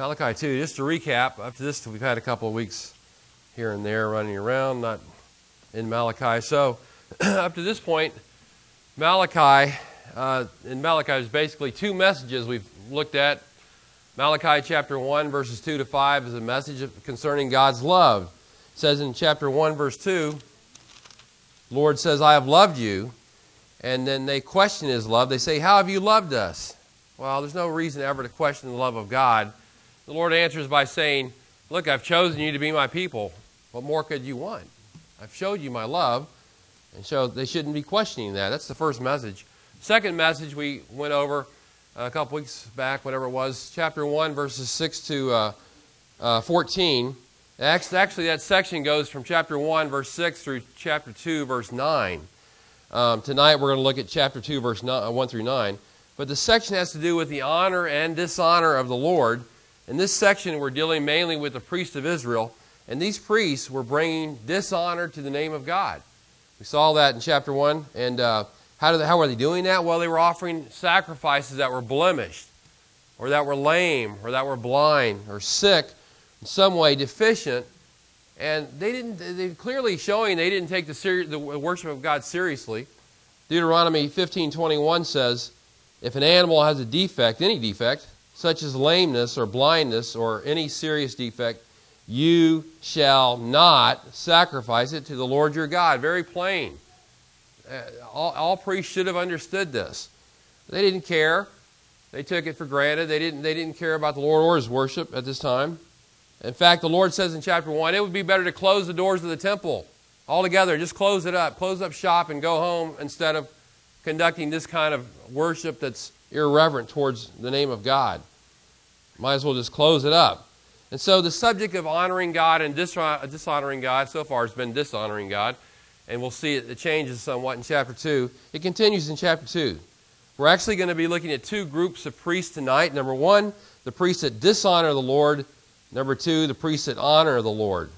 Malachi 2, just to recap, up to this, we've had a couple of weeks here and there running around, not in Malachi. So, up to this point, Malachi, uh, in Malachi, there's basically two messages we've looked at. Malachi chapter 1, verses 2 to 5 is a message concerning God's love. It says in chapter 1, verse 2, Lord says, I have loved you. And then they question his love. They say, How have you loved us? Well, there's no reason ever to question the love of God. The Lord answers by saying, Look, I've chosen you to be my people. What more could you want? I've showed you my love. And so they shouldn't be questioning that. That's the first message. Second message we went over a couple weeks back, whatever it was, chapter 1, verses 6 to uh, uh, 14. Actually, that section goes from chapter 1, verse 6 through chapter 2, verse 9. Um, tonight we're going to look at chapter 2, verse 9, uh, 1 through 9. But the section has to do with the honor and dishonor of the Lord. In this section, we're dealing mainly with the priests of Israel. And these priests were bringing dishonor to the name of God. We saw that in chapter 1. And uh, how, they, how were they doing that? Well, they were offering sacrifices that were blemished, or that were lame, or that were blind, or sick, in some way deficient. And they didn't, they clearly showing they didn't take the, seri- the worship of God seriously. Deuteronomy 15:21 says, if an animal has a defect, any defect, such as lameness or blindness or any serious defect, you shall not sacrifice it to the Lord your God. Very plain. Uh, all, all, priests should have understood this. They didn't care. They took it for granted. They didn't, they didn't care about the Lord or his worship at this time. In fact, the Lord says in chapter 1 it would be better to close the doors of the temple altogether. Just close it up. Close up shop and go home instead of conducting this kind of worship that's irreverent towards the name of God. Might as well just close it up. And so the subject of honoring God and dishonoring God so far has been dishonoring God. And we'll see it, changes somewhat in chapter 2. It continues in chapter 2. We're actually going to be looking at two groups of priests tonight. Number one, the priests that dishonor the Lord. Number two, the priests that honor the Lord.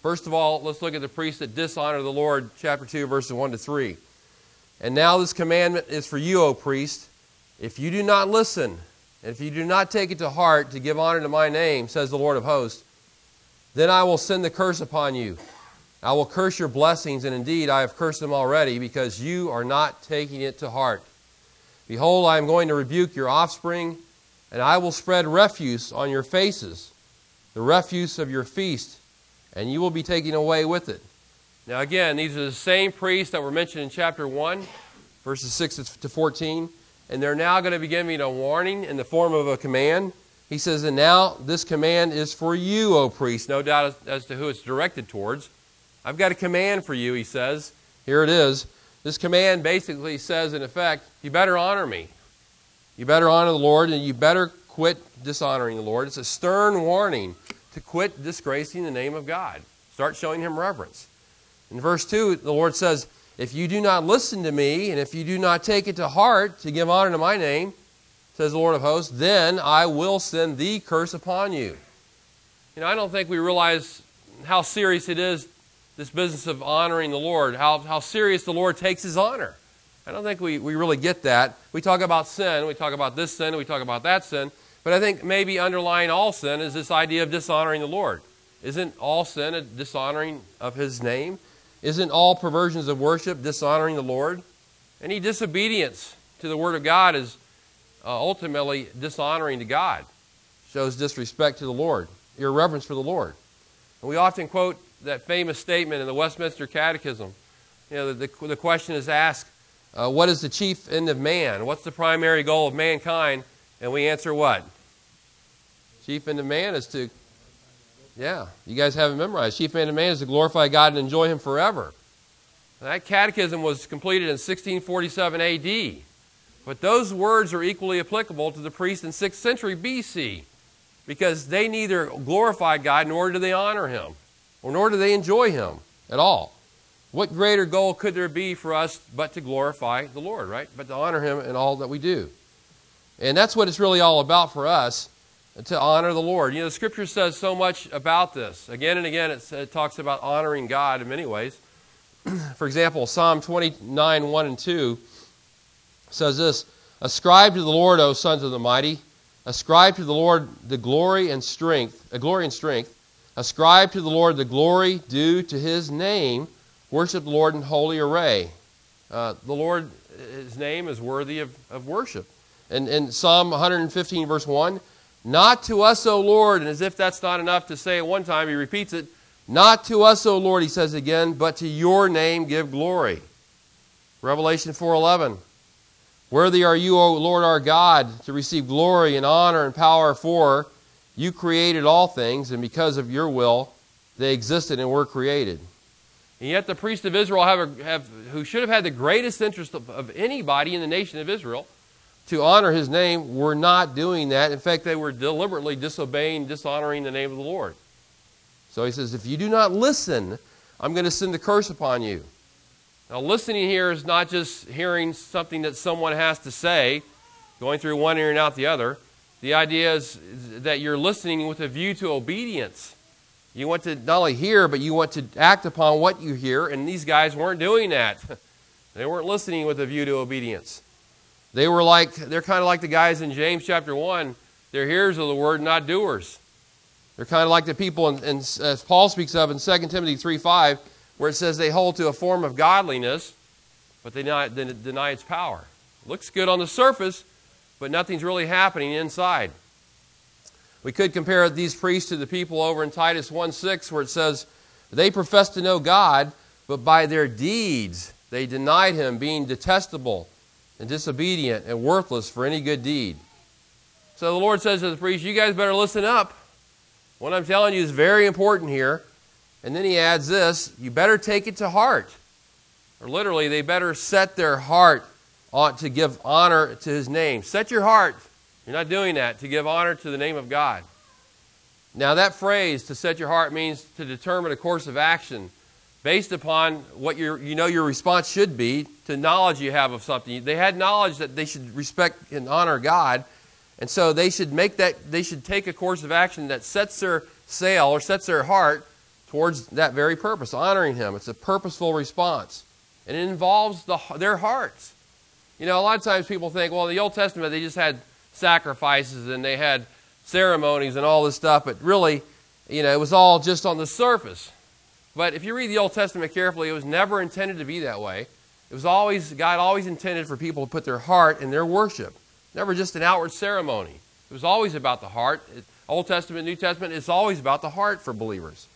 First of all, let's look at the priests that dishonor the Lord, chapter 2, verses 1 to 3. And now this commandment is for you, O priest. If you do not listen, and if you do not take it to heart to give honor to my name, says the Lord of hosts, then I will send the curse upon you. I will curse your blessings, and indeed I have cursed them already, because you are not taking it to heart. Behold, I am going to rebuke your offspring, and I will spread refuse on your faces, the refuse of your feast, and you will be taken away with it. Now, again, these are the same priests that were mentioned in chapter 1, verses 6 to 14 and they're now going to be giving a warning in the form of a command. He says, And now this command is for you, O priest. No doubt as to who it's directed towards. I've got a command for you, he says. Here it is. This command basically says, in effect, you better honor me. You better honor the Lord, and you better quit dishonoring the Lord. It's a stern warning to quit disgracing the name of God. Start showing him reverence. In verse 2, the Lord says, if you do not listen to me, and if you do not take it to heart to give honor to my name, says the Lord of hosts, then I will send the curse upon you. You know, I don't think we realize how serious it is, this business of honoring the Lord, how, how serious the Lord takes his honor. I don't think we, we really get that. We talk about sin, we talk about this sin, we talk about that sin, but I think maybe underlying all sin is this idea of dishonoring the Lord. Isn't all sin a dishonoring of his name? Isn't all perversions of worship dishonoring the Lord? Any disobedience to the Word of God is uh, ultimately dishonoring to God, shows disrespect to the Lord, irreverence for the Lord. And we often quote that famous statement in the Westminster Catechism. You know, the, the, the question is asked, uh, What is the chief end of man? What's the primary goal of mankind? And we answer what? Chief end of man is to yeah, you guys have it memorized. Chief end of man is to glorify God and enjoy Him forever. That catechism was completed in 1647 AD. But those words are equally applicable to the priests in 6th century BC because they neither glorify God nor do they honor Him, or nor do they enjoy Him at all. What greater goal could there be for us but to glorify the Lord, right? But to honor Him in all that we do. And that's what it's really all about for us to honor the Lord. You know, the scripture says so much about this. Again and again, it, talks about honoring God in many ways. For example, Psalm 29 1 and 2 says this Ascribe to the Lord, O sons of the mighty, Ascribe to the Lord the glory and strength, a glory and strength. Ascribe to the Lord the glory due to his name. Worship the Lord in holy array. Uh, the Lord, his name is worthy of, of worship. And in Psalm 115, verse 1, not to us, O Lord, and as if that's not enough to say it one time, he repeats it, not to us, O Lord, he says again, but to your name give glory. Revelation 4:11. Worthy are you, O Lord our God, to receive glory and honor and power for you created all things, and because of your will they existed and were created. And yet the priests of Israel have, have who should have had the greatest interest of, of anybody in the nation of Israel to honor his name were not doing that. In fact, they were deliberately disobeying, dishonoring the name of the Lord. So he says, If you do not listen, I'm going to send a curse upon you. Now, listening here is not just hearing something that someone has to say, going through one ear and out the other. The idea is that you're listening with a view to obedience. You want to not only hear, but you want to act upon what you hear, and these guys weren't doing that. they weren't listening with a view to obedience. They were like, they're kind of like the guys in James chapter 1. They're hearers of the word, not doers. They're kind of like the people, in, in, as Paul speaks of in 2 Timothy 3 5 where it says they hold to a form of godliness, but they deny, they deny its power. looks good on the surface, but nothing's really happening inside. We could compare these priests to the people over in Titus 1 6, where it says, They profess to know God, but by their deeds they denied him, being detestable and disobedient and worthless for any good deed. So the Lord says to the priests, You guys better listen up. What I'm telling you is very important here. And then he adds this you better take it to heart. Or literally, they better set their heart on to give honor to his name. Set your heart. You're not doing that to give honor to the name of God. Now, that phrase, to set your heart, means to determine a course of action based upon what your, you know your response should be to knowledge you have of something. They had knowledge that they should respect and honor God, and so they should make that they should take a course of action that sets their sail or sets their heart towards that very purpose, honoring Him. It's a purposeful response. And it involves the, their hearts. You know, a lot of times people think, well, the Old Testament, they just had sacrifices and they had ceremonies and all this stuff, but really, you know, it was all just on the surface. But if you read the Old Testament carefully, it was never intended to be that way. It was always, God always intended for people to put their heart in their worship, never just an outward ceremony. It was always about the heart. Old Testament, New Testament, it's always about the heart for believers.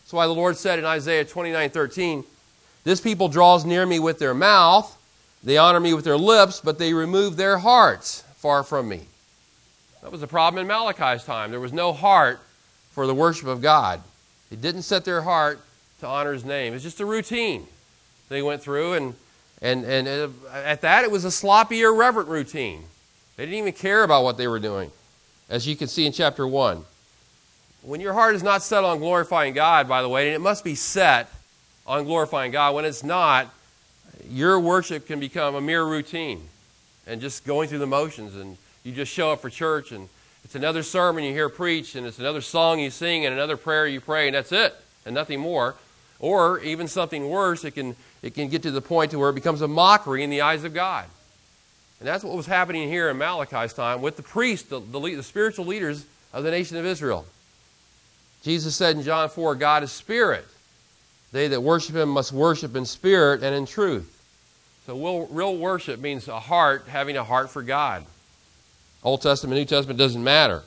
That's why the Lord said in Isaiah 29 13, This people draws near me with their mouth, they honor me with their lips, but they remove their hearts far from me. That was the problem in Malachi's time. There was no heart for the worship of God. They didn't set their heart to honor his name. It's just a routine they went through, and, and, and uh, at that, it was a sloppy, irreverent routine. They didn't even care about what they were doing, as you can see in chapter 1. When your heart is not set on glorifying God, by the way, and it must be set on glorifying God, when it's not, your worship can become a mere routine and just going through the motions. And you just show up for church, and it's another sermon you hear preached, and it's another song you sing, and another prayer you pray, and that's it, and nothing more. Or even something worse, it can, it can get to the point to where it becomes a mockery in the eyes of God. And that's what was happening here in Malachi's time with the priests, the, the, the spiritual leaders of the nation of Israel. Jesus said in John 4 God is spirit. They that worship him must worship in spirit and in truth. So, real worship means a heart having a heart for God. Old Testament, New Testament doesn't matter.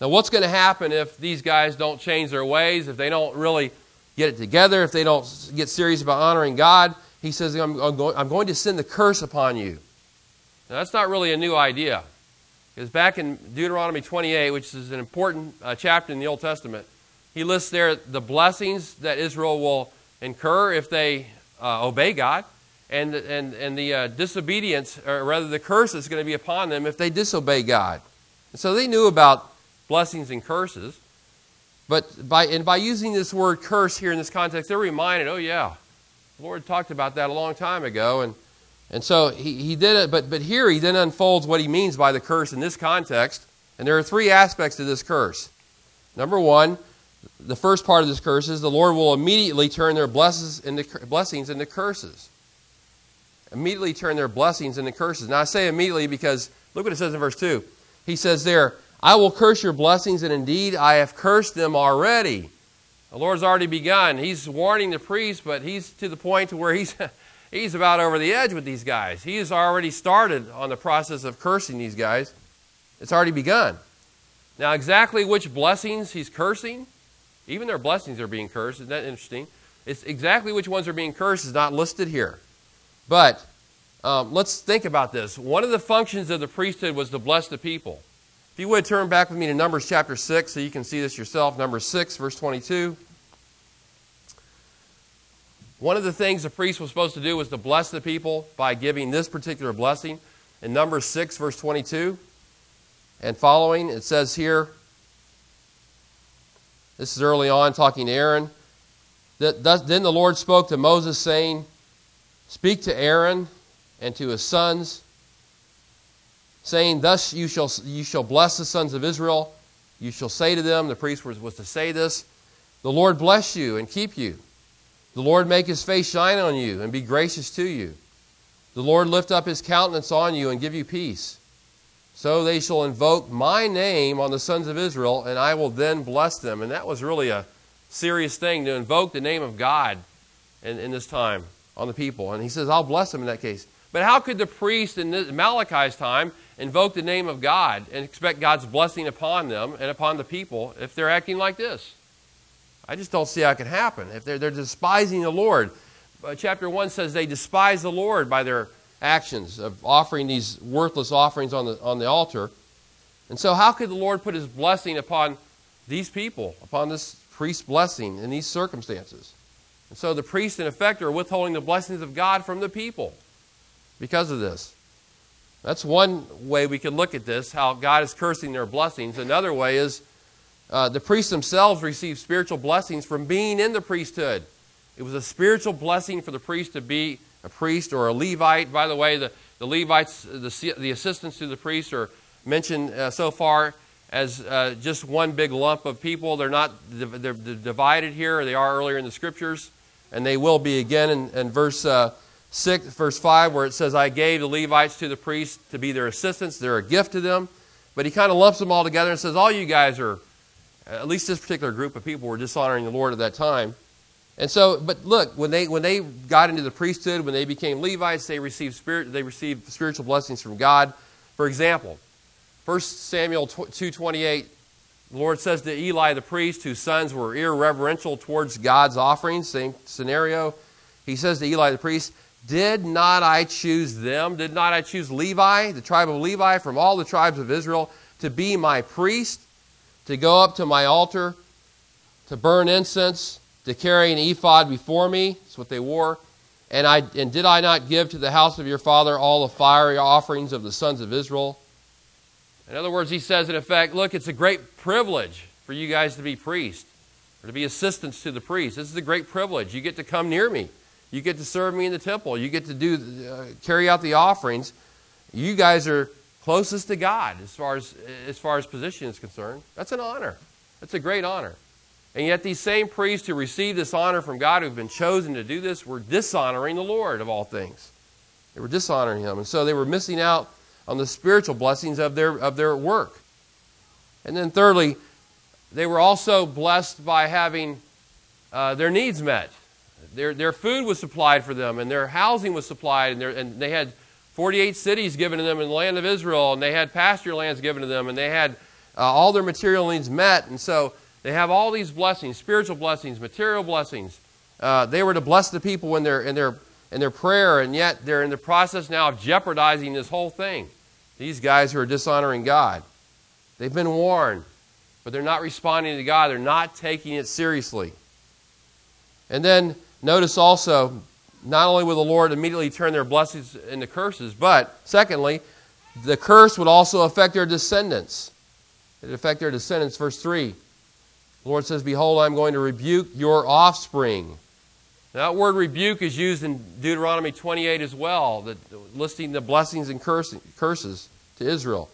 Now, what's going to happen if these guys don't change their ways, if they don't really get it together, if they don't get serious about honoring God? He says, I'm, I'm, going, I'm going to send the curse upon you. Now, that's not really a new idea. Because back in Deuteronomy 28, which is an important uh, chapter in the Old Testament, he lists there the blessings that Israel will incur if they uh, obey God, and, and, and the uh, disobedience, or rather the curse that's going to be upon them if they disobey God. And so they knew about blessings and curses. But by, and by using this word curse here in this context, they're reminded, oh, yeah, the Lord talked about that a long time ago. And, and so he, he did it. But, but here he then unfolds what he means by the curse in this context. And there are three aspects to this curse. Number one, the first part of this curse is the Lord will immediately turn their blessings into, blessings into curses. Immediately turn their blessings into curses. Now, I say immediately because look what it says in verse 2. he says there, I will curse your blessings, and indeed I have cursed them already. The Lord's already begun. He's warning the priest, but he's to the point to where he's he's about over the edge with these guys. He has already started on the process of cursing these guys. It's already begun. Now, exactly which blessings he's cursing, even their blessings are being cursed. Isn't that interesting? It's exactly which ones are being cursed is not listed here. But um, let's think about this. One of the functions of the priesthood was to bless the people. If you would turn back with me to Numbers chapter 6 so you can see this yourself. Numbers 6, verse 22. One of the things the priest was supposed to do was to bless the people by giving this particular blessing. In Numbers 6, verse 22 and following, it says here, this is early on talking to Aaron. Then the Lord spoke to Moses, saying, Speak to Aaron and to his sons saying, Thus you shall, you shall bless the sons of Israel. You shall say to them, the priest was, was to say this, The Lord bless you and keep you. The Lord make his face shine on you and be gracious to you. The Lord lift up his countenance on you and give you peace. So they shall invoke my name on the sons of Israel, and I will then bless them. And that was really a serious thing to invoke the name of God in, in this time on the people. And he says, I'll bless them in that case. But how could the priest in Malachi's time invoke the name of God and expect God's blessing upon them and upon the people if they're acting like this. I just don't see how it can happen. If they're, they're despising the Lord. Uh, chapter 1 says they despise the Lord by their actions of offering these worthless offerings on the, on the altar. And so, how could the Lord put his blessing upon these people, upon this priest's blessing in these circumstances? And so, the priests, in effect, are withholding the blessings of God from the people because of this. That's one way we can look at this, how God is cursing their blessings. Another way is uh, the priests themselves receive spiritual blessings from being in the priesthood. It was a spiritual blessing for the priest to be a priest or a Levite. By the way, the, the Levites, the, the assistants to the priests, are mentioned uh, so far as uh, just one big lump of people. They're not they're divided here. They are earlier in the scriptures, and they will be again in, in verse uh, 6, verse 5, where it says, I gave the Levites to the priests to be their assistants. They're a gift to them. But he kind of lumps them all together and says, All you guys are, at least this particular group of people, were dishonoring the Lord at that time. And so, but look, when they when they got into the priesthood, when they became Levites, they received spirit they received spiritual blessings from God. For example, 1 Samuel 2:28, the Lord says to Eli the priest, whose sons were irreverential towards God's offerings, same scenario. He says to Eli the priest, did not I choose them? Did not I choose Levi, the tribe of Levi, from all the tribes of Israel, to be my priest, to go up to my altar, to burn incense, to carry an ephod before me? That's what they wore. And, I, and did I not give to the house of your father all the fiery offerings of the sons of Israel? In other words, he says, in effect, look, it's a great privilege for you guys to be priests, or to be assistants to the priests. This is a great privilege. You get to come near me. You get to serve me in the temple. You get to do uh, carry out the offerings. You guys are closest to God as far as as far as position is concerned. That's an honor. That's a great honor. And yet these same priests who receive this honor from God who've been chosen to do this were dishonoring the Lord of all things. They were dishonoring him. And so they were missing out on the spiritual blessings of their of their work. And then thirdly, they were also blessed by having uh, their needs met. Their, their food was supplied for them, and their housing was supplied, and, their, and they had 48 cities given to them in the land of Israel, and they had pasture lands given to them, and they had uh, all their material needs met. And so they have all these blessings spiritual blessings, material blessings. Uh, they were to bless the people in their, in, their, in their prayer, and yet they're in the process now of jeopardizing this whole thing. These guys who are dishonoring God. They've been warned, but they're not responding to God. They're not taking it seriously. And then Notice also, not only will the Lord immediately turn their blessings into curses, but secondly, the curse would also affect their descendants. It affect their descendants. Verse 3. The Lord says, Behold, I'm going to rebuke your offspring. Now, that word rebuke is used in Deuteronomy 28 as well, that, listing the blessings and curses to Israel.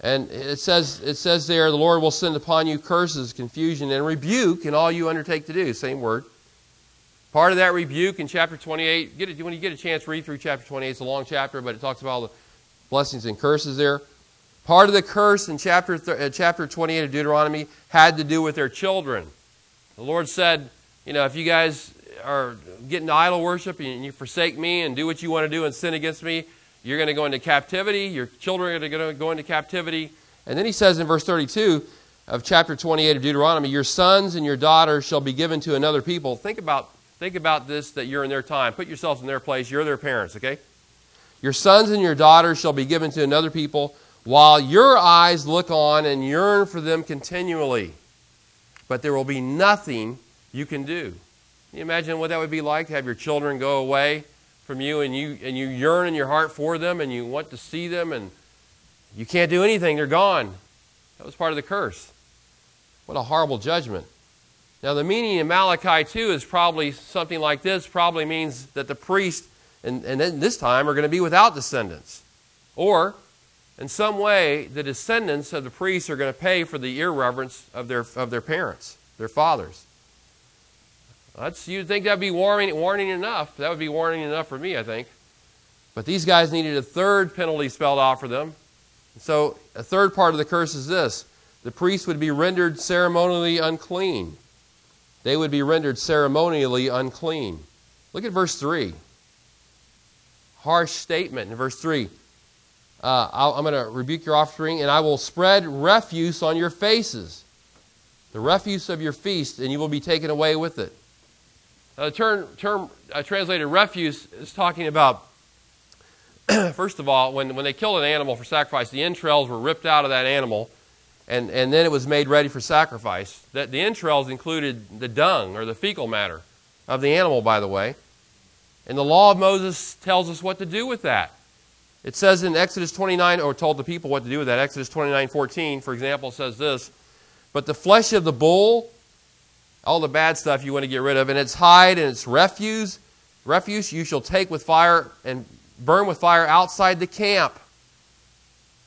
And it says, it says there, the Lord will send upon you curses, confusion, and rebuke in all you undertake to do. Same word. Part of that rebuke in chapter 28, get it, when you get a chance, read through chapter 28. It's a long chapter, but it talks about all the blessings and curses there. Part of the curse in chapter, uh, chapter 28 of Deuteronomy had to do with their children. The Lord said, you know, if you guys are getting idol worship and you forsake me and do what you want to do and sin against me, you're going to go into captivity. Your children are going to go into captivity. And then he says in verse 32 of chapter 28 of Deuteronomy, Your sons and your daughters shall be given to another people. Think about, think about this that you're in their time. Put yourselves in their place. You're their parents, okay? Your sons and your daughters shall be given to another people while your eyes look on and yearn for them continually. But there will be nothing you can do. Can you imagine what that would be like to have your children go away from you and you and you yearn in your heart for them and you want to see them and you can't do anything, they're gone. That was part of the curse. What a horrible judgment. Now the meaning in Malachi 2 is probably something like this, probably means that the priest and, and this time are going to be without descendants. Or in some way, the descendants of the priests are going to pay for the irreverence of their, of their parents, their fathers. That's, you'd think that'd be warning, warning enough. That would be warning enough for me, I think. But these guys needed a third penalty spelled out for them. So, a third part of the curse is this the priests would be rendered ceremonially unclean. They would be rendered ceremonially unclean. Look at verse 3. Harsh statement in verse 3. Uh, I'm going to rebuke your offspring, and I will spread refuse on your faces, the refuse of your feast, and you will be taken away with it. The term, term uh, translated refuse is talking about, first of all, when, when they killed an animal for sacrifice, the entrails were ripped out of that animal, and, and then it was made ready for sacrifice. That the entrails included the dung or the fecal matter of the animal, by the way. And the law of Moses tells us what to do with that. It says in Exodus 29, or told the people what to do with that. Exodus 29 14, for example, says this But the flesh of the bull all the bad stuff you want to get rid of, and its hide and its refuse, refuse you shall take with fire and burn with fire outside the camp.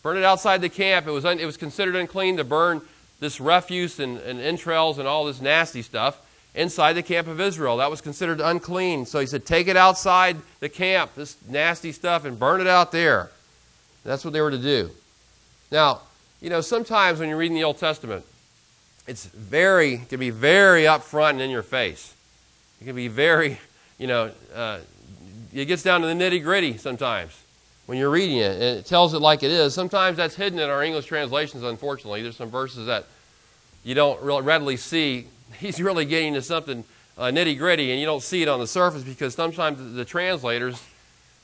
Burn it outside the camp. It was, un, it was considered unclean to burn this refuse and, and entrails and all this nasty stuff inside the camp of Israel. That was considered unclean. So he said, take it outside the camp, this nasty stuff, and burn it out there. That's what they were to do. Now, you know, sometimes when you're reading the Old Testament, it's very, it can be very upfront and in your face. It can be very, you know, uh, it gets down to the nitty gritty sometimes when you're reading it. And it tells it like it is. Sometimes that's hidden in our English translations, unfortunately. There's some verses that you don't readily see. He's really getting to something uh, nitty gritty, and you don't see it on the surface because sometimes the translators,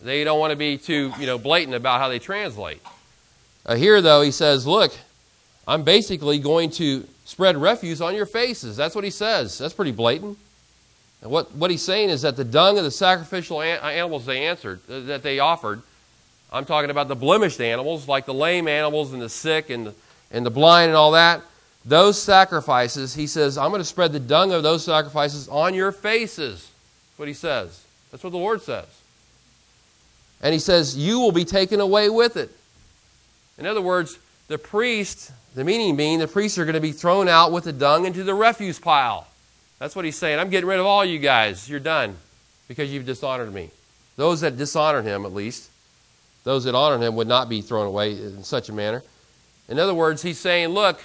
they don't want to be too, you know, blatant about how they translate. Uh, here, though, he says, look, I'm basically going to spread refuse on your faces. That's what he says. That's pretty blatant. And what, what he's saying is that the dung of the sacrificial an- animals they answered, uh, that they offered, I'm talking about the blemished animals, like the lame animals and the sick and the, and the blind and all that. Those sacrifices, he says, I'm going to spread the dung of those sacrifices on your faces. That's what he says. That's what the Lord says. And he says, You will be taken away with it. In other words, the priest the meaning being the priests are going to be thrown out with the dung into the refuse pile. That's what he's saying. I'm getting rid of all you guys. You're done because you've dishonored me. Those that dishonored him, at least, those that honored him would not be thrown away in such a manner. In other words, he's saying, look,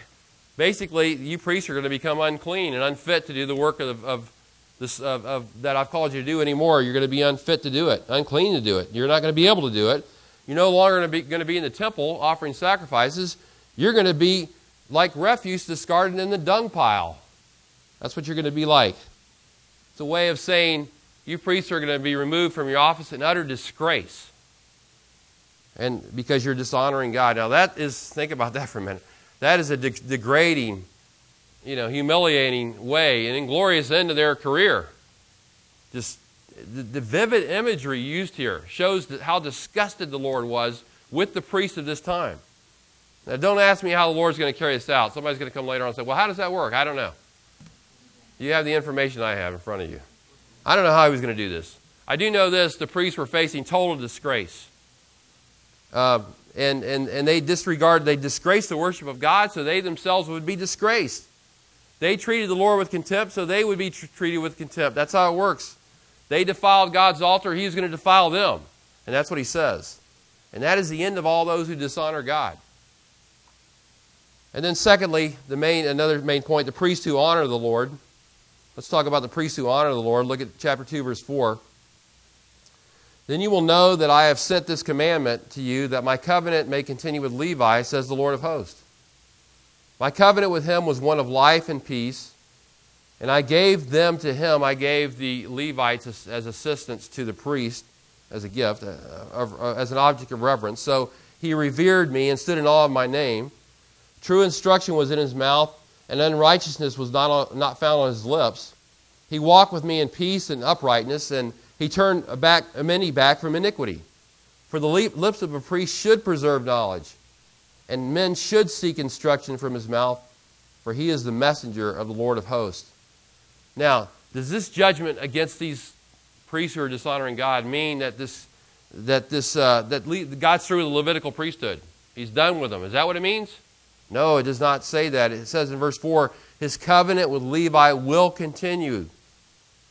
basically, you priests are going to become unclean and unfit to do the work of, of this, of, of, that I've called you to do anymore. You're going to be unfit to do it, unclean to do it. You're not going to be able to do it. You're no longer going to be, going to be in the temple offering sacrifices. You're going to be like refuse discarded in the dung pile. That's what you're going to be like. It's a way of saying you priests are going to be removed from your office in utter disgrace. And because you're dishonoring God. Now, that is, think about that for a minute. That is a de- degrading, you know, humiliating way, an inglorious end to their career. Just the, the vivid imagery used here shows how disgusted the Lord was with the priests of this time. Now, don't ask me how the Lord's going to carry this out. Somebody's going to come later on and say, Well, how does that work? I don't know. You have the information I have in front of you. I don't know how he was going to do this. I do know this the priests were facing total disgrace. Uh, and, and, and they disregarded, they disgraced the worship of God, so they themselves would be disgraced. They treated the Lord with contempt, so they would be tr- treated with contempt. That's how it works. They defiled God's altar, He He's going to defile them. And that's what He says. And that is the end of all those who dishonor God. And then, secondly, the main, another main point the priests who honor the Lord. Let's talk about the priests who honor the Lord. Look at chapter 2, verse 4. Then you will know that I have sent this commandment to you, that my covenant may continue with Levi, says the Lord of hosts. My covenant with him was one of life and peace, and I gave them to him. I gave the Levites as assistants to the priest as a gift, uh, uh, as an object of reverence. So he revered me and stood in awe of my name. True instruction was in his mouth, and unrighteousness was not, not found on his lips. He walked with me in peace and uprightness, and he turned back many back from iniquity. For the lips of a priest should preserve knowledge, and men should seek instruction from his mouth, for he is the messenger of the Lord of hosts. Now, does this judgment against these priests who are dishonoring God mean that this that this uh, that Le- God's through the Levitical priesthood? He's done with them. Is that what it means? No, it does not say that. It says in verse 4 His covenant with Levi will continue.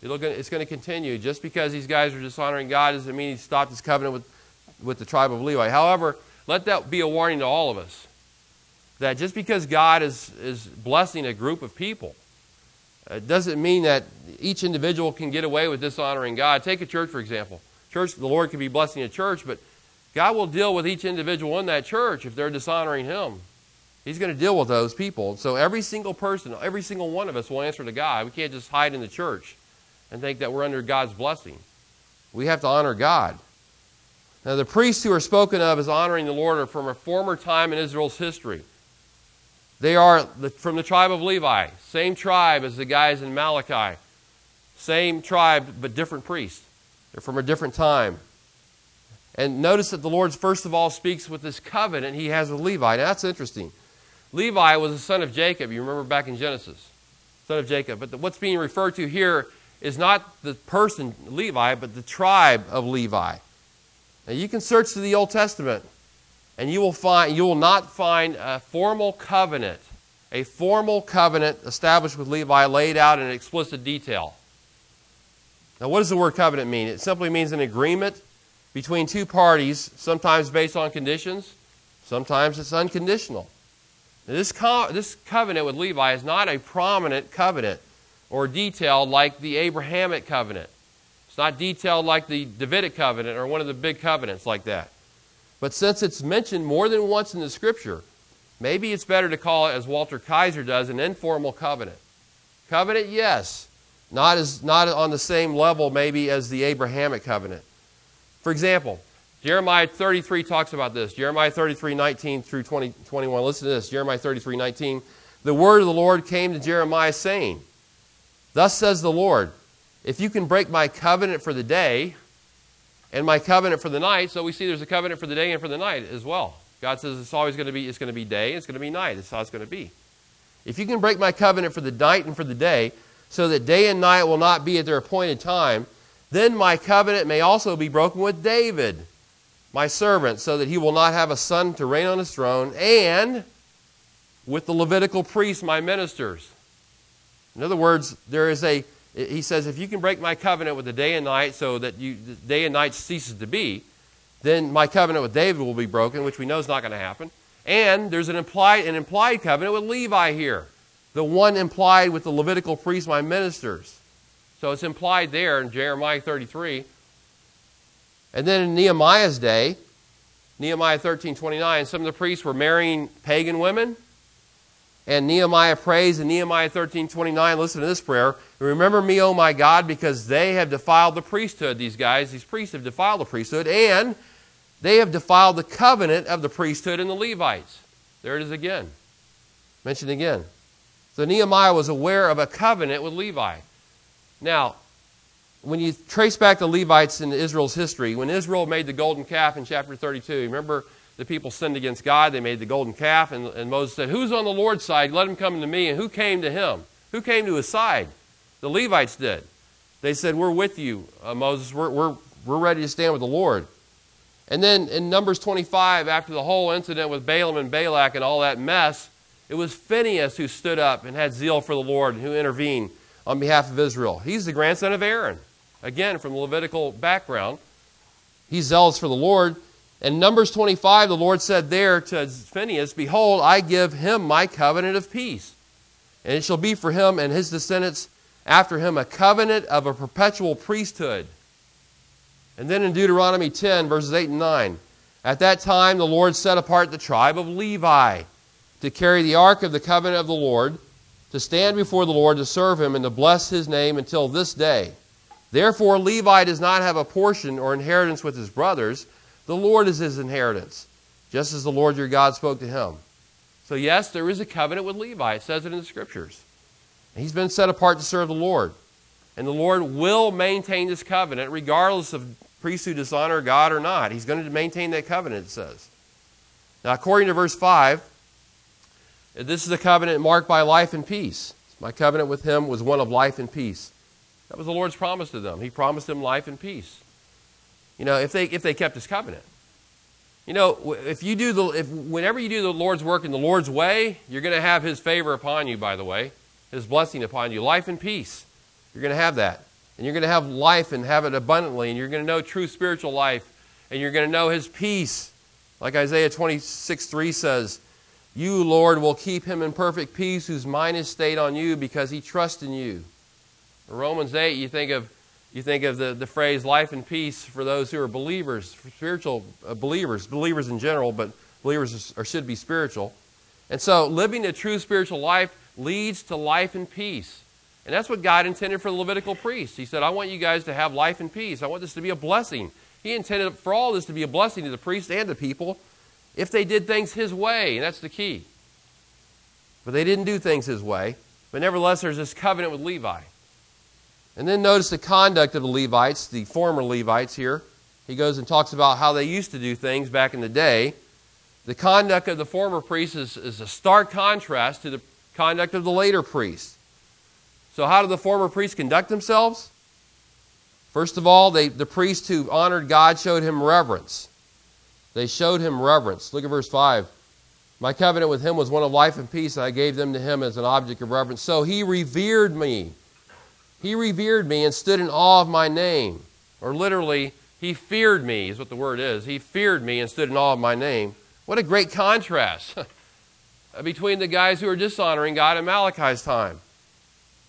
It's going to continue. Just because these guys are dishonoring God doesn't mean He stopped His covenant with, with the tribe of Levi. However, let that be a warning to all of us that just because God is, is blessing a group of people, it doesn't mean that each individual can get away with dishonoring God. Take a church, for example. Church, the Lord can be blessing a church, but God will deal with each individual in that church if they're dishonoring Him. He's going to deal with those people. So every single person, every single one of us will answer to God. We can't just hide in the church and think that we're under God's blessing. We have to honor God. Now, the priests who are spoken of as honoring the Lord are from a former time in Israel's history. They are from the tribe of Levi, same tribe as the guys in Malachi. Same tribe, but different priests. They're from a different time. And notice that the Lord, first of all, speaks with this covenant he has with Levi. Now, that's interesting. Levi was a son of Jacob. You remember back in Genesis. Son of Jacob. But the, what's being referred to here is not the person, Levi, but the tribe of Levi. Now you can search through the Old Testament and you will find you will not find a formal covenant, a formal covenant established with Levi laid out in explicit detail. Now what does the word covenant mean? It simply means an agreement between two parties, sometimes based on conditions, sometimes it's unconditional. Now, this, co- this covenant with Levi is not a prominent covenant or detailed like the Abrahamic covenant. It's not detailed like the Davidic covenant or one of the big covenants like that. But since it's mentioned more than once in the scripture, maybe it's better to call it, as Walter Kaiser does, an informal covenant. Covenant, yes, not, as, not on the same level maybe as the Abrahamic covenant. For example, Jeremiah 33 talks about this. Jeremiah 33, 19 through 20, 21. Listen to this. Jeremiah 33, 19. The word of the Lord came to Jeremiah saying, Thus says the Lord, if you can break my covenant for the day and my covenant for the night, so we see there's a covenant for the day and for the night as well. God says it's always going to be, it's going to be day, it's going to be night. That's how it's going to be. If you can break my covenant for the night and for the day, so that day and night will not be at their appointed time, then my covenant may also be broken with David my servant, so that he will not have a son to reign on his throne, and with the Levitical priests, my ministers. In other words, there is a, he says, if you can break my covenant with the day and night so that you, day and night ceases to be, then my covenant with David will be broken, which we know is not going to happen. And there's an implied, an implied covenant with Levi here, the one implied with the Levitical priests, my ministers. So it's implied there in Jeremiah 33 and then in Nehemiah's day, Nehemiah 13 29, some of the priests were marrying pagan women. And Nehemiah prays in Nehemiah 13 29, listen to this prayer. Remember me, O my God, because they have defiled the priesthood, these guys. These priests have defiled the priesthood, and they have defiled the covenant of the priesthood and the Levites. There it is again. Mentioned again. So Nehemiah was aware of a covenant with Levi. Now, when you trace back the Levites in Israel's history, when Israel made the golden calf in chapter 32, remember the people sinned against God, they made the golden calf, and, and Moses said, Who's on the Lord's side? Let him come to me. And who came to him? Who came to his side? The Levites did. They said, We're with you, uh, Moses. We're, we're, we're ready to stand with the Lord. And then in Numbers 25, after the whole incident with Balaam and Balak and all that mess, it was Phinehas who stood up and had zeal for the Lord and who intervened on behalf of Israel. He's the grandson of Aaron again from the Levitical background. He's zealous for the Lord. In Numbers 25, the Lord said there to Phinehas, Behold, I give him my covenant of peace. And it shall be for him and his descendants after him a covenant of a perpetual priesthood. And then in Deuteronomy 10, verses 8 and 9, at that time the Lord set apart the tribe of Levi to carry the ark of the covenant of the Lord, to stand before the Lord to serve him and to bless his name until this day. Therefore, Levi does not have a portion or inheritance with his brothers. The Lord is his inheritance, just as the Lord your God spoke to him. So, yes, there is a covenant with Levi. It says it in the scriptures. He's been set apart to serve the Lord. And the Lord will maintain this covenant regardless of priests who dishonor God or not. He's going to maintain that covenant, it says. Now, according to verse 5, this is a covenant marked by life and peace. My covenant with him was one of life and peace. That was the Lord's promise to them. He promised them life and peace. You know, if they, if they kept his covenant. You know, if you do the, if, whenever you do the Lord's work in the Lord's way, you're going to have his favor upon you, by the way, his blessing upon you, life and peace. You're going to have that. And you're going to have life and have it abundantly, and you're going to know true spiritual life, and you're going to know his peace. Like Isaiah 26 3 says, You, Lord, will keep him in perfect peace whose mind is stayed on you because he trusts in you. Romans 8, you think of, you think of the, the phrase life and peace for those who are believers, spiritual uh, believers, believers in general, but believers are, should be spiritual. And so living a true spiritual life leads to life and peace. And that's what God intended for the Levitical priests. He said, I want you guys to have life and peace. I want this to be a blessing. He intended for all this to be a blessing to the priests and the people if they did things His way, and that's the key. But they didn't do things His way. But nevertheless, there's this covenant with Levi. And then notice the conduct of the Levites, the former Levites here. He goes and talks about how they used to do things back in the day. The conduct of the former priests is, is a stark contrast to the conduct of the later priests. So, how did the former priests conduct themselves? First of all, they, the priests who honored God showed him reverence. They showed him reverence. Look at verse 5. My covenant with him was one of life and peace, and I gave them to him as an object of reverence. So he revered me. He revered me and stood in awe of my name. Or literally, he feared me, is what the word is. He feared me and stood in awe of my name. What a great contrast between the guys who are dishonoring God in Malachi's time.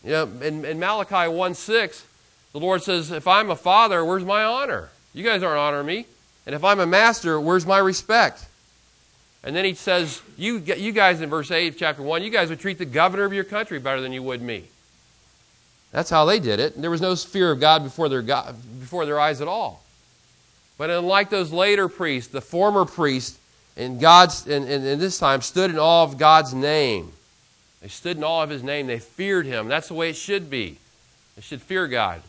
You know, in, in Malachi 1 6, the Lord says, If I'm a father, where's my honor? You guys aren't honoring me. And if I'm a master, where's my respect? And then he says, you, you guys in verse 8 of chapter 1, you guys would treat the governor of your country better than you would me. That's how they did it. And there was no fear of God before their, God, before their eyes at all. But unlike those later priests, the former priests in God's in, in this time stood in awe of God's name. They stood in awe of his name. They feared him. That's the way it should be. They should fear God.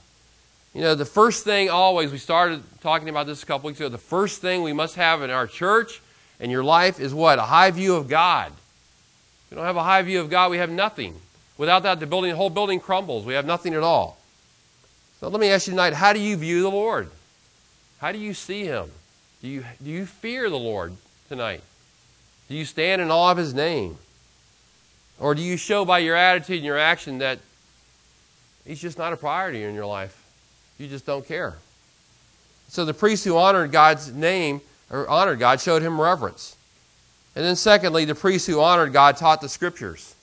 You know, the first thing always, we started talking about this a couple weeks ago, the first thing we must have in our church and your life is what? A high view of God. If we don't have a high view of God, we have nothing. Without that, the building, the whole building crumbles. We have nothing at all. So let me ask you tonight, how do you view the Lord? How do you see him? Do you, do you fear the Lord tonight? Do you stand in awe of his name? Or do you show by your attitude and your action that he's just not a priority in your life? You just don't care. So the priests who honored God's name or honored God showed him reverence. And then secondly, the priests who honored God taught the scriptures.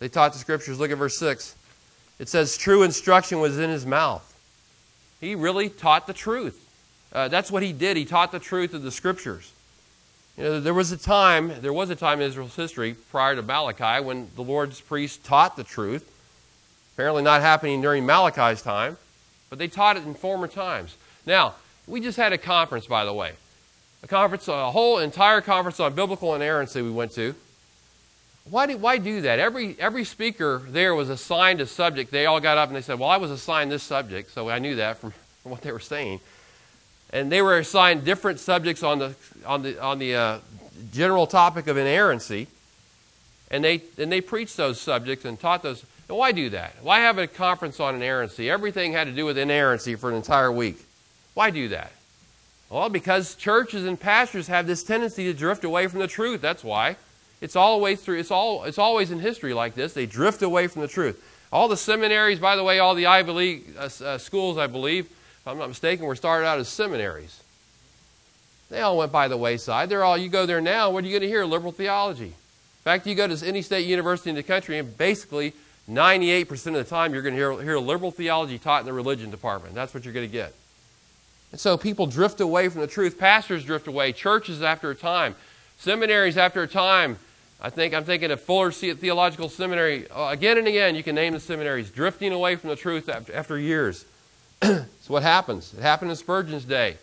They taught the scriptures. Look at verse 6. It says, True instruction was in his mouth. He really taught the truth. Uh, that's what he did. He taught the truth of the scriptures. You know, there was a time, there was a time in Israel's history prior to Malachi when the Lord's priests taught the truth. Apparently not happening during Malachi's time, but they taught it in former times. Now, we just had a conference, by the way. A conference, a whole entire conference on biblical inerrancy we went to. Why do, why do that? Every, every speaker there was assigned a subject. They all got up and they said, Well, I was assigned this subject, so I knew that from, from what they were saying. And they were assigned different subjects on the, on the, on the uh, general topic of inerrancy. And they, and they preached those subjects and taught those. And why do that? Why have a conference on inerrancy? Everything had to do with inerrancy for an entire week. Why do that? Well, because churches and pastors have this tendency to drift away from the truth. That's why. It's always through. It's all. It's always in history like this. They drift away from the truth. All the seminaries, by the way, all the Ivy League uh, uh, schools, I believe, if I'm not mistaken, were started out as seminaries. They all went by the wayside. They're all, you go there now, what are you going to hear? Liberal theology. In fact, you go to any state university in the country, and basically 98% of the time you're going to hear, hear liberal theology taught in the religion department. That's what you're going to get. And so people drift away from the truth. Pastors drift away. Churches after a time. Seminaries after a time. I think I'm thinking of Fuller Theological Seminary. Uh, again and again, you can name the seminaries drifting away from the truth after, after years. so what happens? It happened in Spurgeon's day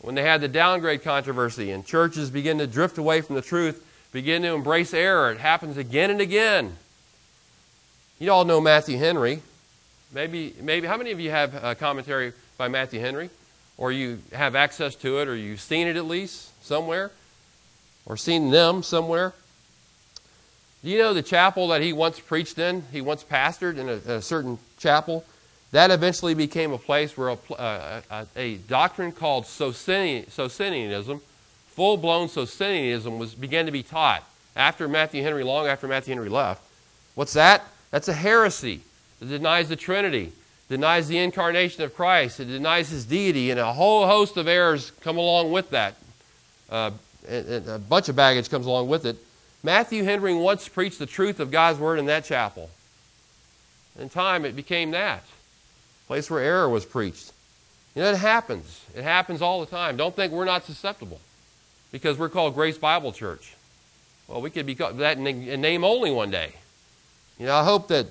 when they had the downgrade controversy and churches begin to drift away from the truth, begin to embrace error. It happens again and again. You all know Matthew Henry. Maybe, maybe how many of you have a commentary by Matthew Henry? Or you have access to it, or you've seen it at least somewhere, or seen them somewhere? Do you know the chapel that he once preached in? He once pastored in a, a certain chapel. That eventually became a place where a, uh, a, a doctrine called Socinianism, full blown Socinianism, was, began to be taught after Matthew Henry, long after Matthew Henry left. What's that? That's a heresy. It denies the Trinity, denies the incarnation of Christ, it denies his deity, and a whole host of errors come along with that. Uh, a bunch of baggage comes along with it. Matthew Henry once preached the truth of God's Word in that chapel. In time, it became that place where error was preached. You know, it happens. It happens all the time. Don't think we're not susceptible because we're called Grace Bible Church. Well, we could be that in name only one day. You know, I hope that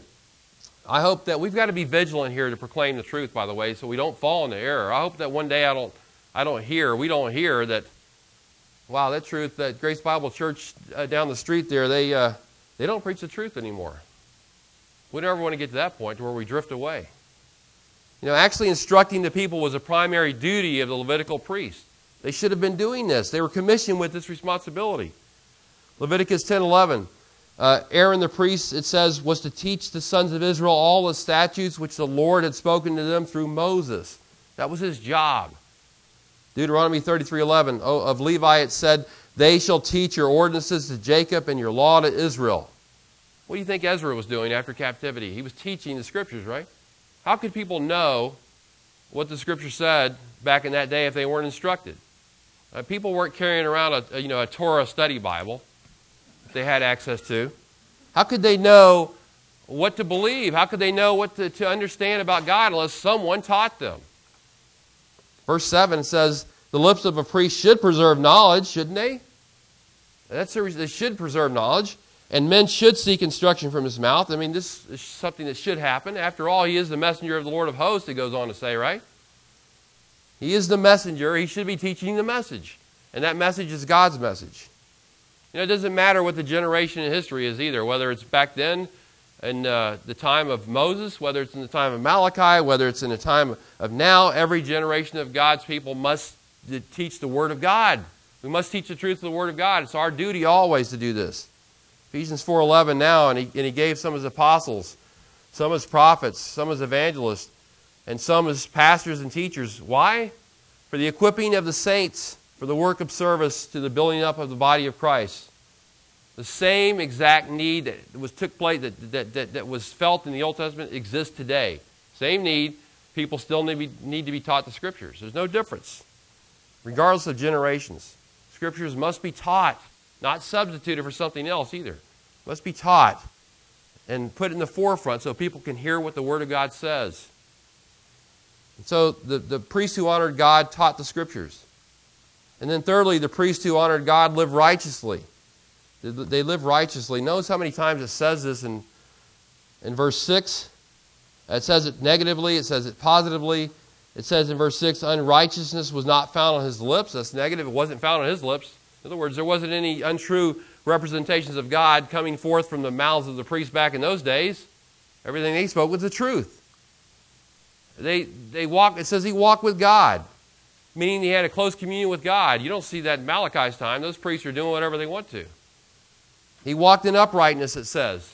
I hope that we've got to be vigilant here to proclaim the truth. By the way, so we don't fall into error. I hope that one day I don't I don't hear we don't hear that wow, that truth that Grace Bible Church uh, down the street there, they, uh, they don't preach the truth anymore. We never want to get to that point where we drift away. You know, actually instructing the people was a primary duty of the Levitical priest. They should have been doing this. They were commissioned with this responsibility. Leviticus 10:11. Uh, Aaron the priest, it says, was to teach the sons of Israel all the statutes which the Lord had spoken to them through Moses. That was his job. Deuteronomy 33:11 of Levi it said, "They shall teach your ordinances to Jacob and your law to Israel." What do you think Ezra was doing after captivity? He was teaching the scriptures, right? How could people know what the scripture said back in that day if they weren't instructed? Uh, people weren't carrying around a, a, you know a Torah study Bible that they had access to. How could they know what to believe? How could they know what to, to understand about God unless someone taught them? Verse 7 says, The lips of a priest should preserve knowledge, shouldn't they? That's the they should preserve knowledge. And men should seek instruction from his mouth. I mean, this is something that should happen. After all, he is the messenger of the Lord of hosts, it goes on to say, right? He is the messenger. He should be teaching the message. And that message is God's message. You know, it doesn't matter what the generation in history is either, whether it's back then in uh, the time of Moses, whether it's in the time of Malachi, whether it's in the time of now, every generation of God's people must teach the Word of God. We must teach the truth of the Word of God. It's our duty always to do this. Ephesians 4.11 now, and he, and he gave some as apostles, some as prophets, some as evangelists, and some as pastors and teachers. Why? For the equipping of the saints, for the work of service to the building up of the body of Christ the same exact need that was took place that, that, that, that was felt in the Old Testament exists today. Same need. People still need, need to be taught the Scriptures. There's no difference, regardless of generations. Scriptures must be taught, not substituted for something else either. Must be taught and put in the forefront so people can hear what the Word of God says. And so the, the priest who honored God taught the Scriptures. And then thirdly, the priest who honored God lived righteously. They live righteously. Notice how many times it says this in, in verse 6. It says it negatively, it says it positively. It says in verse 6, unrighteousness was not found on his lips. That's negative. It wasn't found on his lips. In other words, there wasn't any untrue representations of God coming forth from the mouths of the priests back in those days. Everything they spoke was the truth. They, they walk, it says he walked with God, meaning he had a close communion with God. You don't see that in Malachi's time. Those priests are doing whatever they want to. He walked in uprightness, it says.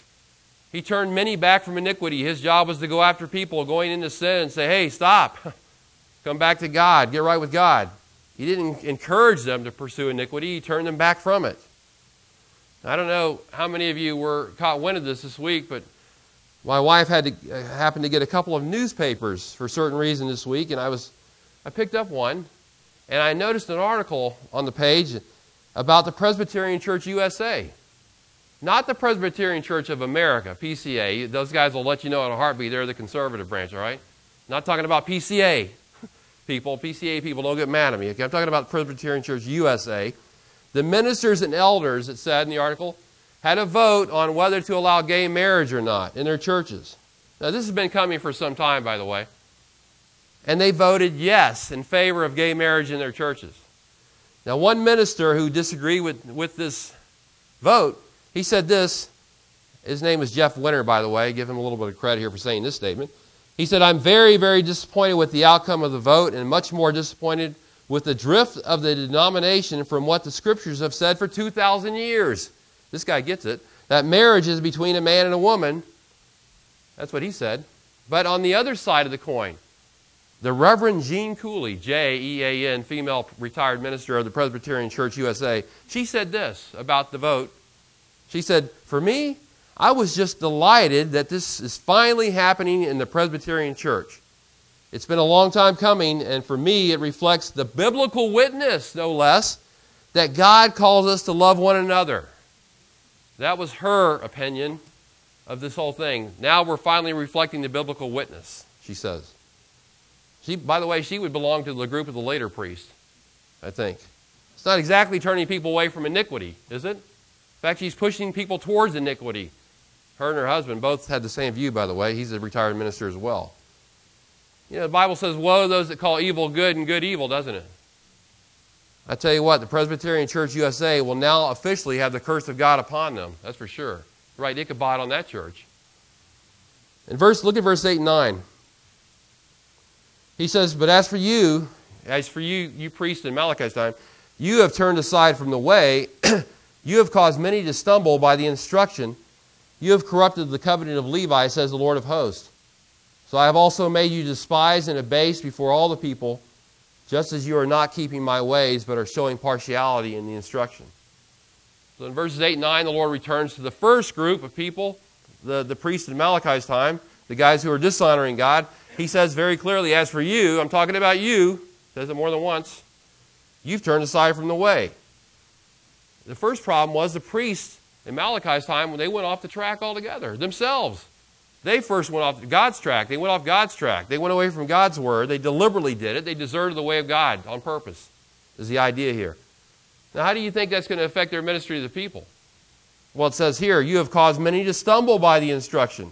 He turned many back from iniquity. His job was to go after people going into sin and say, hey, stop. Come back to God. Get right with God. He didn't encourage them to pursue iniquity, he turned them back from it. I don't know how many of you were caught wind of this this week, but my wife had to uh, happened to get a couple of newspapers for a certain reason this week, and I was I picked up one, and I noticed an article on the page about the Presbyterian Church USA. Not the Presbyterian Church of America, PCA. Those guys will let you know in a heartbeat they're the conservative branch, all right? Not talking about PCA people. PCA people don't get mad at me. Okay? I'm talking about Presbyterian Church USA. The ministers and elders, it said in the article, had a vote on whether to allow gay marriage or not in their churches. Now, this has been coming for some time, by the way. And they voted yes in favor of gay marriage in their churches. Now, one minister who disagreed with, with this vote, he said this. His name is Jeff Winter, by the way. Give him a little bit of credit here for saying this statement. He said, I'm very, very disappointed with the outcome of the vote and much more disappointed with the drift of the denomination from what the scriptures have said for 2,000 years. This guy gets it. That marriage is between a man and a woman. That's what he said. But on the other side of the coin, the Reverend Jean Cooley, J E A N, female retired minister of the Presbyterian Church USA, she said this about the vote. She said, For me, I was just delighted that this is finally happening in the Presbyterian Church. It's been a long time coming, and for me, it reflects the biblical witness, no less, that God calls us to love one another. That was her opinion of this whole thing. Now we're finally reflecting the biblical witness, she says. She, by the way, she would belong to the group of the later priests, I think. It's not exactly turning people away from iniquity, is it? In fact, she's pushing people towards iniquity. Her and her husband both had the same view, by the way. He's a retired minister as well. You know, the Bible says, Woe to those that call evil good and good evil, doesn't it? I tell you what, the Presbyterian Church USA will now officially have the curse of God upon them. That's for sure. Right, Ichabod on that church. In verse, look at verse 8 and 9. He says, But as for you, as for you, you priests in Malachi's time, you have turned aside from the way, you have caused many to stumble by the instruction, you have corrupted the covenant of Levi, says the Lord of hosts. So I have also made you despised and abased before all the people, just as you are not keeping my ways, but are showing partiality in the instruction. So in verses 8 and 9, the Lord returns to the first group of people, the, the priests in Malachi's time, the guys who are dishonoring God. He says very clearly, As for you, I'm talking about you, says it more than once, you've turned aside from the way. The first problem was the priests in Malachi's time when they went off the track altogether themselves. They first went off God's track. They went off God's track. They went away from God's word. They deliberately did it. They deserted the way of God on purpose, is the idea here. Now, how do you think that's going to affect their ministry to the people? Well, it says here, you have caused many to stumble by the instruction.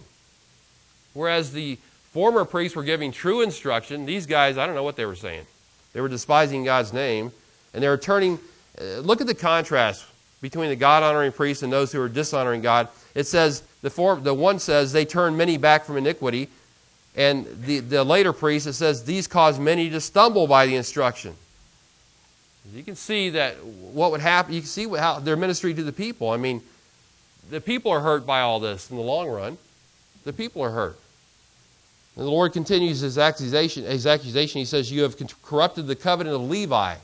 Whereas the former priests were giving true instruction, these guys, I don't know what they were saying. They were despising God's name, and they were turning. Uh, look at the contrast between the God honoring priests and those who are dishonoring God. It says, the, the one says, they turn many back from iniquity. And the, the later priest, it says, these cause many to stumble by the instruction. You can see that what would happen, you can see how their ministry to the people. I mean, the people are hurt by all this in the long run. The people are hurt. And the Lord continues his accusation. His accusation. He says, You have corrupted the covenant of Levi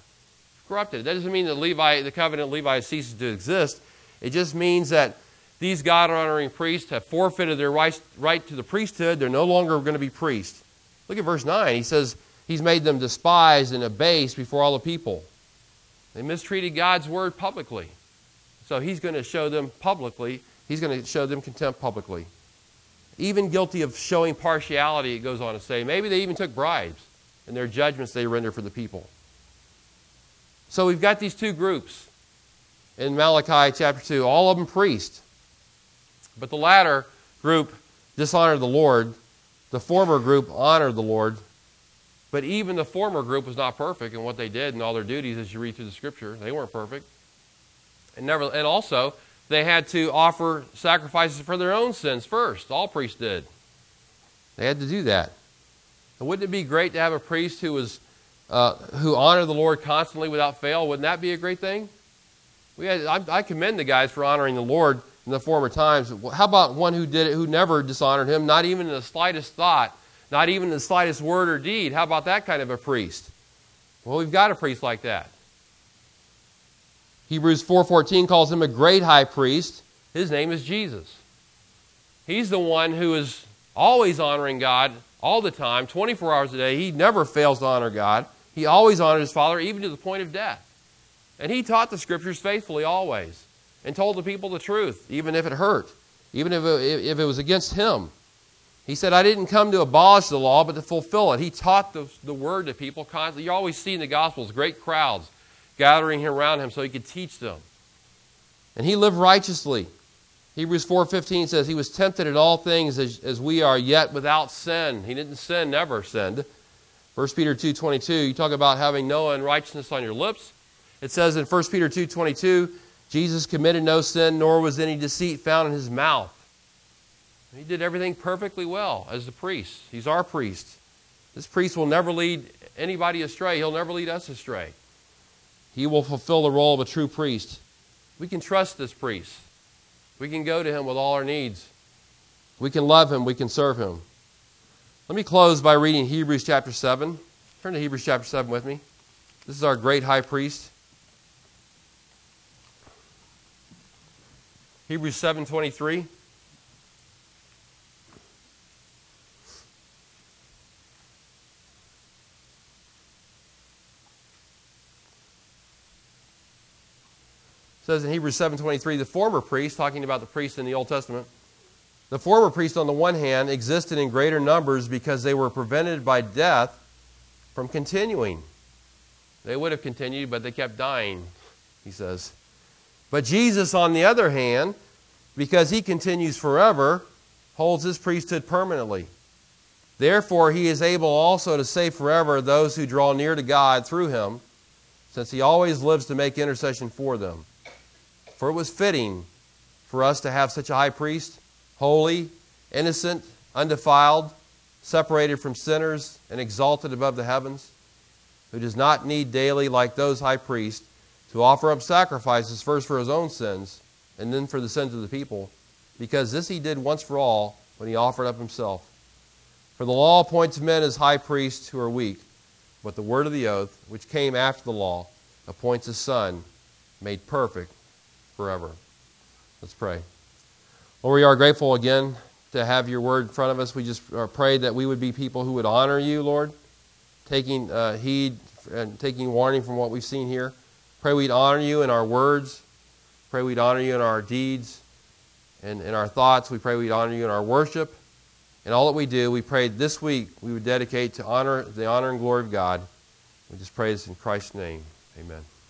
corrupted. That doesn't mean that Levi, the covenant Levi ceases to exist. It just means that these God honoring priests have forfeited their right, right to the priesthood. They're no longer going to be priests. Look at verse 9. He says, He's made them despised and abased before all the people. They mistreated God's word publicly. So He's going to show them publicly, He's going to show them contempt publicly. Even guilty of showing partiality, it goes on to say. Maybe they even took bribes in their judgments they render for the people. So we've got these two groups in Malachi chapter 2, all of them priests. But the latter group dishonored the Lord. The former group honored the Lord. But even the former group was not perfect in what they did and all their duties as you read through the scripture. They weren't perfect. And, never, and also, they had to offer sacrifices for their own sins first. All priests did. They had to do that. And wouldn't it be great to have a priest who was uh, who honor the Lord constantly without fail. Wouldn't that be a great thing? We had, I, I commend the guys for honoring the Lord in the former times. How about one who did it, who never dishonored him, not even in the slightest thought, not even in the slightest word or deed? How about that kind of a priest? Well, we've got a priest like that. Hebrews 4:14 calls him a great high priest. His name is Jesus. He's the one who is always honoring God all the time, 24 hours a day. He never fails to honor God. He always honored his father, even to the point of death. And he taught the scriptures faithfully always and told the people the truth, even if it hurt, even if it, if it was against him. He said, I didn't come to abolish the law, but to fulfill it. He taught the, the word to people constantly. You always see in the Gospels great crowds gathering around him so he could teach them. And he lived righteously. Hebrews 4.15 says, He was tempted in all things as, as we are, yet without sin. He didn't sin, never sinned. 1 Peter 2.22, you talk about having no unrighteousness on your lips. It says in 1 Peter 2.22, Jesus committed no sin, nor was any deceit found in his mouth. He did everything perfectly well as the priest. He's our priest. This priest will never lead anybody astray. He'll never lead us astray. He will fulfill the role of a true priest. We can trust this priest. We can go to him with all our needs. We can love him. We can serve him. Let me close by reading Hebrews chapter 7. Turn to Hebrews chapter 7 with me. This is our great high priest. Hebrews 7:23 says in Hebrews 7:23 the former priest talking about the priest in the Old Testament the former priests on the one hand existed in greater numbers because they were prevented by death from continuing. They would have continued but they kept dying he says. But Jesus on the other hand because he continues forever holds his priesthood permanently. Therefore he is able also to save forever those who draw near to God through him since he always lives to make intercession for them. For it was fitting for us to have such a high priest, holy, innocent, undefiled, separated from sinners, and exalted above the heavens, who does not need daily, like those high priests, to offer up sacrifices first for his own sins and then for the sins of the people, because this he did once for all when he offered up himself. For the law appoints men as high priests who are weak, but the word of the oath, which came after the law, appoints a son made perfect forever. Let's pray. Lord, we are grateful again to have your word in front of us. We just pray that we would be people who would honor you, Lord, taking uh, heed and taking warning from what we've seen here. Pray we'd honor you in our words. Pray we'd honor you in our deeds and in our thoughts. We pray we'd honor you in our worship. And all that we do, we pray this week we would dedicate to honor the honor and glory of God. We just pray this in Christ's name. Amen.